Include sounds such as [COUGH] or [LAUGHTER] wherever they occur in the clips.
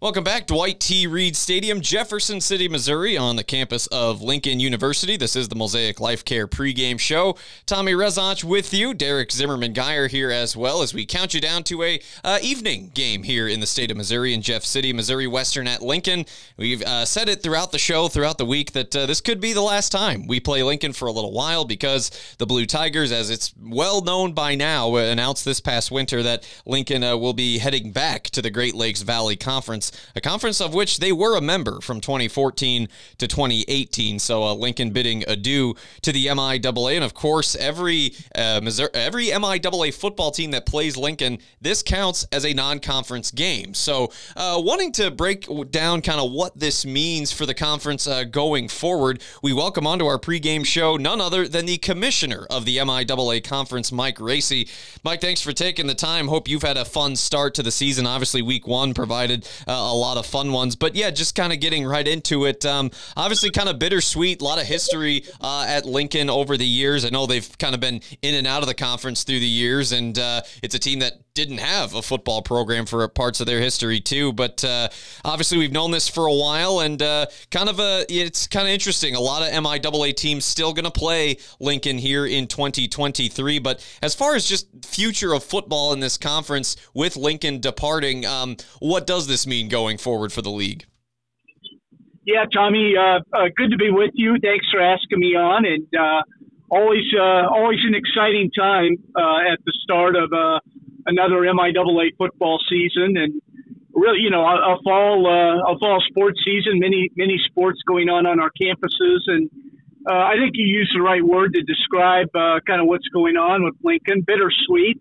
Welcome back, Dwight T. Reed Stadium, Jefferson City, Missouri, on the campus of Lincoln University. This is the Mosaic Life Care pregame show. Tommy Rezach with you, Derek Zimmerman Geyer here as well as we count you down to a uh, evening game here in the state of Missouri in Jeff City, Missouri Western at Lincoln. We've uh, said it throughout the show, throughout the week, that uh, this could be the last time we play Lincoln for a little while because the Blue Tigers, as it's well known by now, announced this past winter that Lincoln uh, will be heading back to the Great Lakes Valley Conference a conference of which they were a member from 2014 to 2018. So uh, Lincoln bidding adieu to the MIAA, and of course every uh, Missouri, every MIAA football team that plays Lincoln, this counts as a non-conference game. So uh, wanting to break down kind of what this means for the conference uh, going forward, we welcome onto our pregame show none other than the commissioner of the MIAA conference, Mike Racy. Mike, thanks for taking the time. Hope you've had a fun start to the season. Obviously, week one provided uh, a lot of fun ones. But yeah, just kind of getting right into it. Um, obviously, kind of bittersweet. A lot of history uh, at Lincoln over the years. I know they've kind of been in and out of the conference through the years, and uh, it's a team that didn't have a football program for parts of their history too. But uh, obviously, we've known this for a while, and uh, kind of a it's kind of interesting. A lot of MIAA teams still going to play Lincoln here in 2023. But as far as just future of football in this conference with Lincoln departing, um, what does this mean going forward for the league? Yeah, Tommy, uh, uh, good to be with you. Thanks for asking me on, and uh, always uh, always an exciting time at the start of another MIAA football season, and really, you know, a, a fall a fall sports season. Many many sports going on on our campuses, and I think you used the right word to describe kind of what's going on with Lincoln. Bittersweet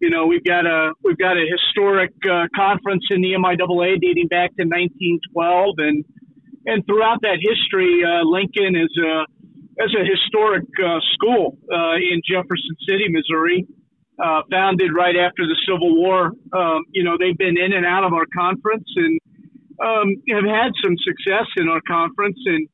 you know, we've got a we've got a historic uh, conference in the MIAA dating back to 1912, and and throughout that history, uh, Lincoln is a as a historic uh, school uh, in Jefferson City, Missouri, uh, founded right after the Civil War. Um, you know, they've been in and out of our conference and um, have had some success in our conference and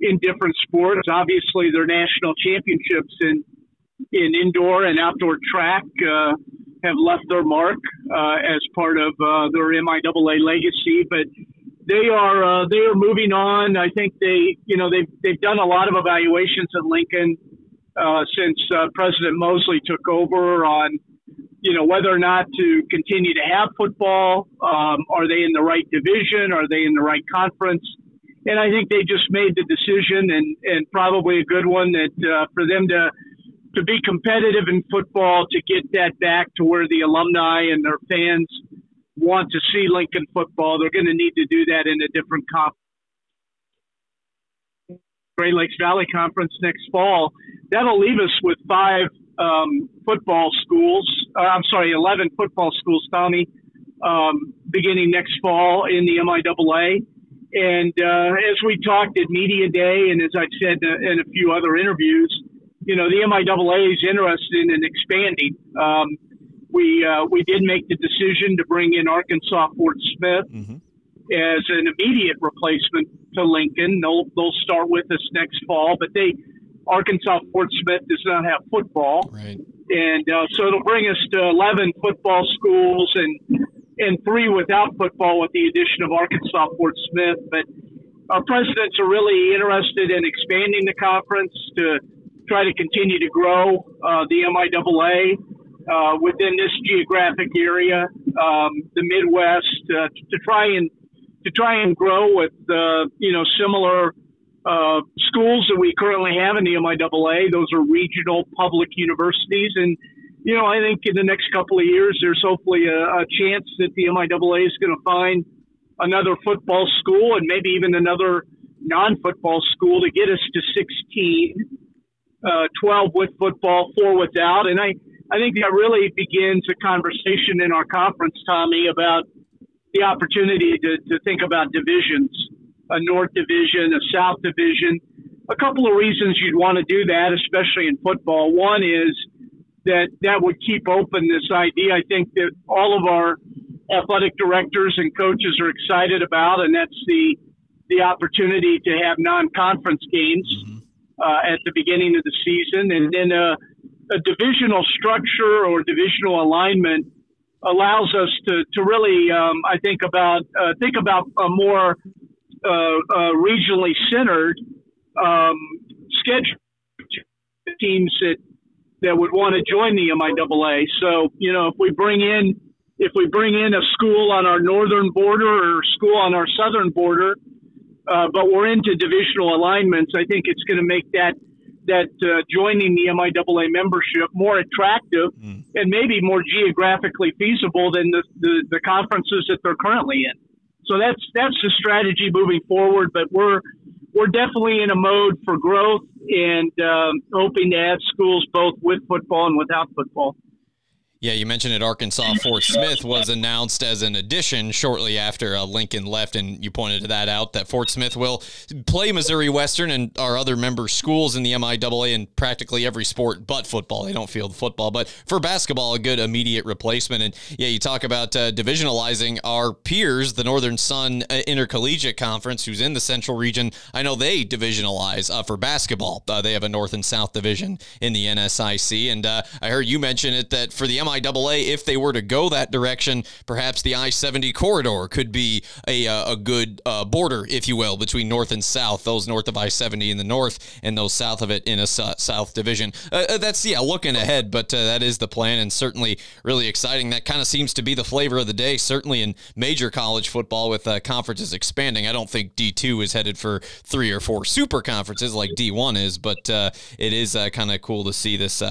in different sports. Obviously, their national championships in in indoor and outdoor track uh, have left their mark uh, as part of uh, their MIAA legacy, but they are uh, they are moving on. I think they you know they've they've done a lot of evaluations at Lincoln uh, since uh, President Moseley took over on you know whether or not to continue to have football. Um, are they in the right division? Are they in the right conference? And I think they just made the decision, and and probably a good one that uh, for them to to be competitive in football, to get that back to where the alumni and their fans want to see Lincoln football, they're going to need to do that in a different conference. Great Lakes Valley Conference next fall. That'll leave us with five um, football schools. Uh, I'm sorry, 11 football schools, Tommy, um, beginning next fall in the MIAA. And uh, as we talked at Media Day, and as I've said in a few other interviews, you know, the MIAA is interested in expanding. Um, we uh, we did make the decision to bring in Arkansas Fort Smith mm-hmm. as an immediate replacement to Lincoln. They'll they'll start with us next fall, but they Arkansas Fort Smith does not have football, right. and uh, so it'll bring us to eleven football schools and and three without football with the addition of Arkansas Fort Smith. But our presidents are really interested in expanding the conference to try to continue to grow uh, the MIAA uh, within this geographic area, um, the Midwest, uh, to try and to try and grow with uh, you know similar uh, schools that we currently have in the MIAA. Those are regional public universities, and you know I think in the next couple of years, there's hopefully a, a chance that the MIAA is going to find another football school and maybe even another non-football school to get us to 16 uh, 12 with football, four without. And I, I think that really begins a conversation in our conference, Tommy, about the opportunity to, to think about divisions, a North Division, a South Division. A couple of reasons you'd want to do that, especially in football. One is that that would keep open this idea. I think that all of our athletic directors and coaches are excited about, and that's the the opportunity to have non-conference games. Mm-hmm uh, at the beginning of the season, and then a, a divisional structure or divisional alignment allows us to, to really, um, I think about uh, think about a more uh, uh, regionally centered um, schedule teams that that would want to join the MIAA. So you know, if we bring in if we bring in a school on our northern border or a school on our southern border, uh, but we're into divisional alignments, I think it's going to make that that uh, joining the MIAA membership more attractive mm. and maybe more geographically feasible than the, the, the, conferences that they're currently in. So that's that's the strategy moving forward. But we're we're definitely in a mode for growth and um, hoping to add schools both with football and without football. Yeah, you mentioned it. Arkansas Fort Smith was announced as an addition shortly after uh, Lincoln left, and you pointed to that out that Fort Smith will play Missouri Western and our other member schools in the MIAA in practically every sport but football. They don't field football, but for basketball, a good immediate replacement. And yeah, you talk about uh, divisionalizing our peers, the Northern Sun uh, Intercollegiate Conference, who's in the Central region. I know they divisionalize uh, for basketball. Uh, they have a North and South division in the NSIC, and uh, I heard you mention it that for the MIAA MIAA, if they were to go that direction, perhaps the I 70 corridor could be a, uh, a good uh, border, if you will, between north and south, those north of I 70 in the north and those south of it in a south division. Uh, uh, that's, yeah, looking ahead, but uh, that is the plan and certainly really exciting. That kind of seems to be the flavor of the day, certainly in major college football with uh, conferences expanding. I don't think D2 is headed for three or four super conferences like D1 is, but it is kind of cool to see this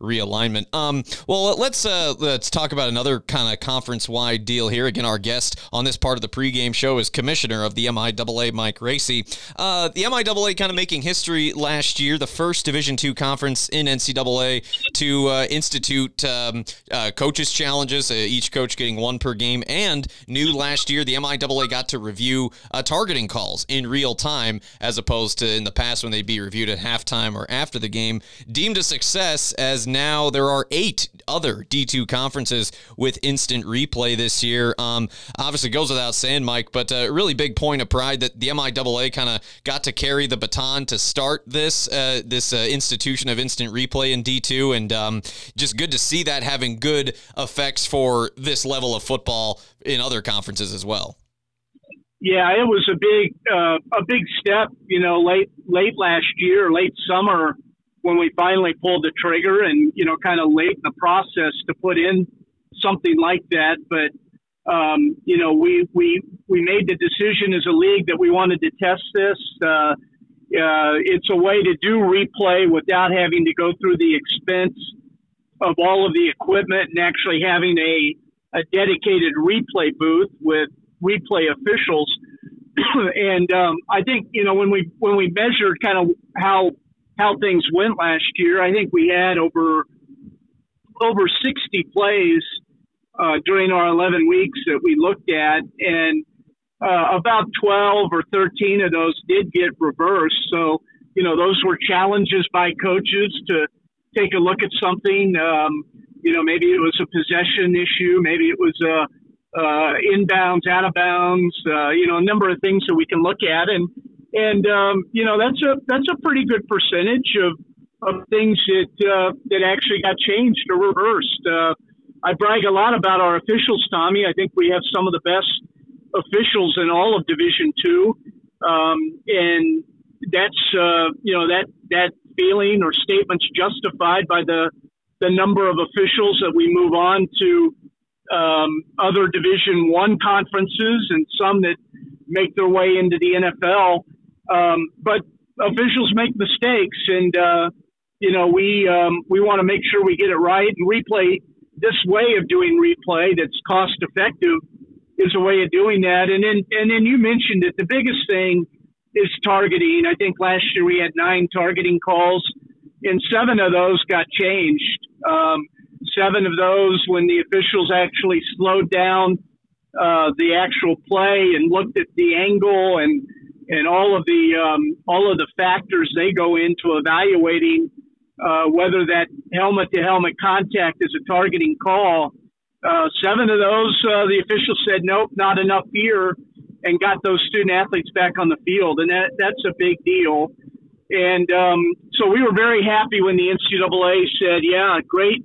realignment. Um, well, let's uh, let's talk about another kind of conference wide deal here. Again, our guest on this part of the pregame show is Commissioner of the MIAA, Mike Racy. Uh, the MIAA kind of making history last year, the first Division two conference in NCAA to uh, institute um, uh, coaches challenges, uh, each coach getting one per game, and new last year the MIAA got to review uh, targeting calls in real time as opposed to in the past when they'd be reviewed at halftime or after the game. Deemed a success as now there are eight other D D2 conferences with instant replay this year. Um, obviously, goes without saying, Mike, but a really big point of pride that the MIAA kind of got to carry the baton to start this uh, this uh, institution of instant replay in D2, and um, just good to see that having good effects for this level of football in other conferences as well. Yeah, it was a big uh, a big step. You know, late late last year, late summer when we finally pulled the trigger and, you know, kind of late in the process to put in something like that. But, um, you know, we, we, we made the decision as a league that we wanted to test this. Uh, uh, it's a way to do replay without having to go through the expense of all of the equipment and actually having a, a dedicated replay booth with replay officials. [CLEARS THROAT] and um, I think you know when we when we measured kind of how how things went last year. I think we had over over 60 plays uh, during our 11 weeks that we looked at, and uh, about 12 or 13 of those did get reversed. So, you know, those were challenges by coaches to take a look at something. Um, you know, maybe it was a possession issue, maybe it was a uh, inbounds, out of bounds, uh, you know, a number of things that we can look at. And and um, you know that's a that's a pretty good percentage of of things that uh, that actually got changed or reversed. Uh, I brag a lot about our officials, Tommy. I think we have some of the best officials in all of Division Two, um, and that's uh, you know that that feeling or statements justified by the the number of officials that we move on to um, other Division One conferences and some that make their way into the NFL. Um, but officials make mistakes, and uh, you know we um, we want to make sure we get it right. And replay this way of doing replay that's cost effective is a way of doing that. And then and then you mentioned it. The biggest thing is targeting. I think last year we had nine targeting calls, and seven of those got changed. Um, seven of those when the officials actually slowed down uh, the actual play and looked at the angle and and all of the um, all of the factors they go into evaluating uh, whether that helmet to helmet contact is a targeting call. Uh, seven of those, uh, the officials said nope, not enough here, and got those student athletes back on the field, and that that's a big deal. And um, so we were very happy when the NCAA said, yeah, great,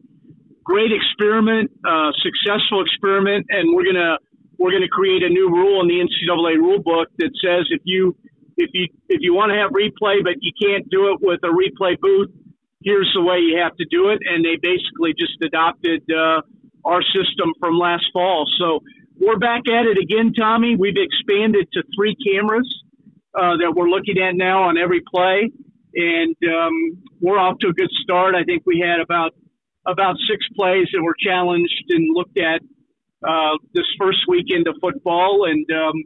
great experiment, uh, successful experiment, and we're gonna we're gonna create a new rule in the NCAA rule book that says if you if you if you want to have replay but you can't do it with a replay booth, here's the way you have to do it. And they basically just adopted uh, our system from last fall. So we're back at it again, Tommy. We've expanded to three cameras uh, that we're looking at now on every play, and um, we're off to a good start. I think we had about about six plays that were challenged and looked at uh, this first weekend of football, and um,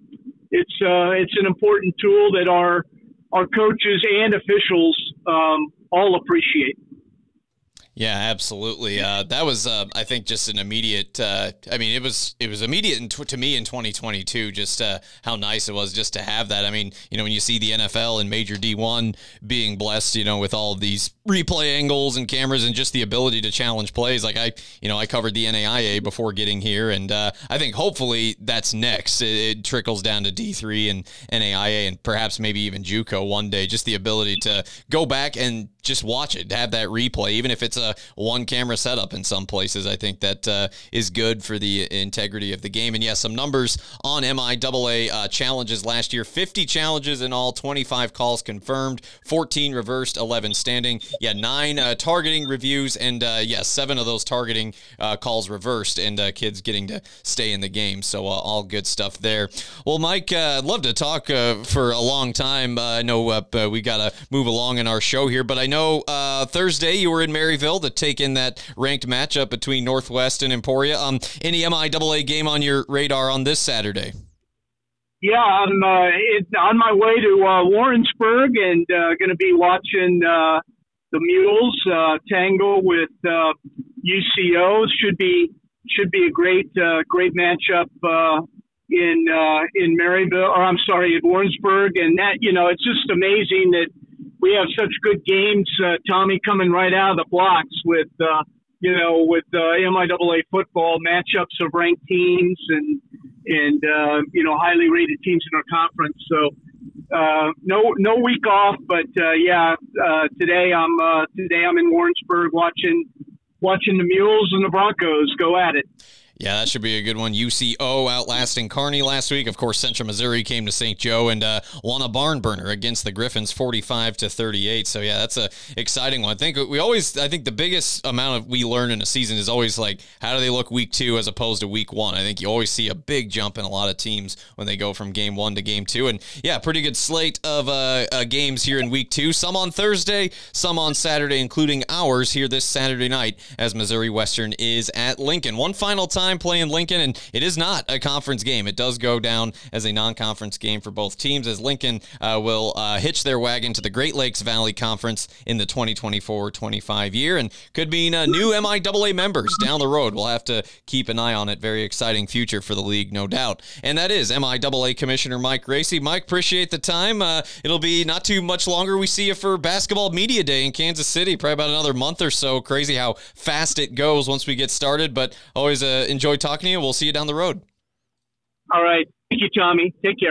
it's uh, it's an important tool that our our coaches and officials um, all appreciate. Yeah, absolutely. Uh, that was, uh, I think, just an immediate. Uh, I mean, it was it was immediate to me in 2022. Just uh, how nice it was just to have that. I mean, you know, when you see the NFL and Major D1 being blessed, you know, with all these replay angles and cameras and just the ability to challenge plays. Like I, you know, I covered the NAIA before getting here, and uh, I think hopefully that's next. It, it, trickles down to D3 and NAIA, and perhaps maybe even JUCO one day. Just the ability to go back and just watch it, have that replay, even if it's a one camera setup in some places. I think that uh, is good for the integrity of the game. And yes, yeah, some numbers on MIAA uh, challenges last year 50 challenges in all, 25 calls confirmed, 14 reversed, 11 standing. Yeah, nine uh, targeting reviews, and uh, yeah, seven of those targeting uh, calls reversed, and uh, kids getting to stay in the game. So all good stuff there. Well, Mike, I'd love to talk for a long time. I know we got to move along in our show here, but I know uh, Thursday you were in Maryville to take in that ranked matchup between Northwest and Emporia. Um, any MIAA game on your radar on this Saturday? Yeah, I'm uh, it, on my way to uh, Warrensburg and uh, going to be watching uh, the Mules uh, tangle with uh, UCO. Should be should be a great uh, great matchup uh, in uh, in Maryville, or I'm sorry, at Warrensburg, and that you know it's just amazing that we have such good games, uh, Tommy, coming right out of the blocks with, uh, you know, with uh, MIAA football matchups of ranked teams and and uh, you know highly rated teams in our conference. So uh, no no week off, but uh, yeah, uh, today I'm uh, today I'm in Warrensburg watching watching the Mules and the Broncos go at it. Yeah, that should be a good one. UCO outlasting Kearney last week. Of course, Central Missouri came to St. Joe and uh, won a barn burner against the Griffons, forty-five to thirty-eight. So yeah, that's a exciting one. I think we always, I think the biggest amount of we learn in a season is always like how do they look week two as opposed to week one. I think you always see a big jump in a lot of teams when they go from game one to game two. And yeah, pretty good slate of uh, uh, games here in week two. Some on Thursday, some on Saturday, including ours here this Saturday night as Missouri Western is at Lincoln. One final time time playing Lincoln, and it is not a conference game. It does go down as a non conference game for both teams, as Lincoln uh, will uh, hitch their wagon to the Great Lakes Valley Conference in the 2024 25 year, and could mean uh, new MIAA members down the road. We'll have to keep an eye on it. Very exciting future for the league, no doubt. And that is MIAA Commissioner Mike Racy. Mike, appreciate the time. Uh, it'll be not too much longer. We see you for Basketball Media Day in Kansas City, probably about another month or so. Crazy how fast it goes once we get started, but always uh, enjoy talking to you. We'll see you down the road. All right. Thank you, Tommy. Take care.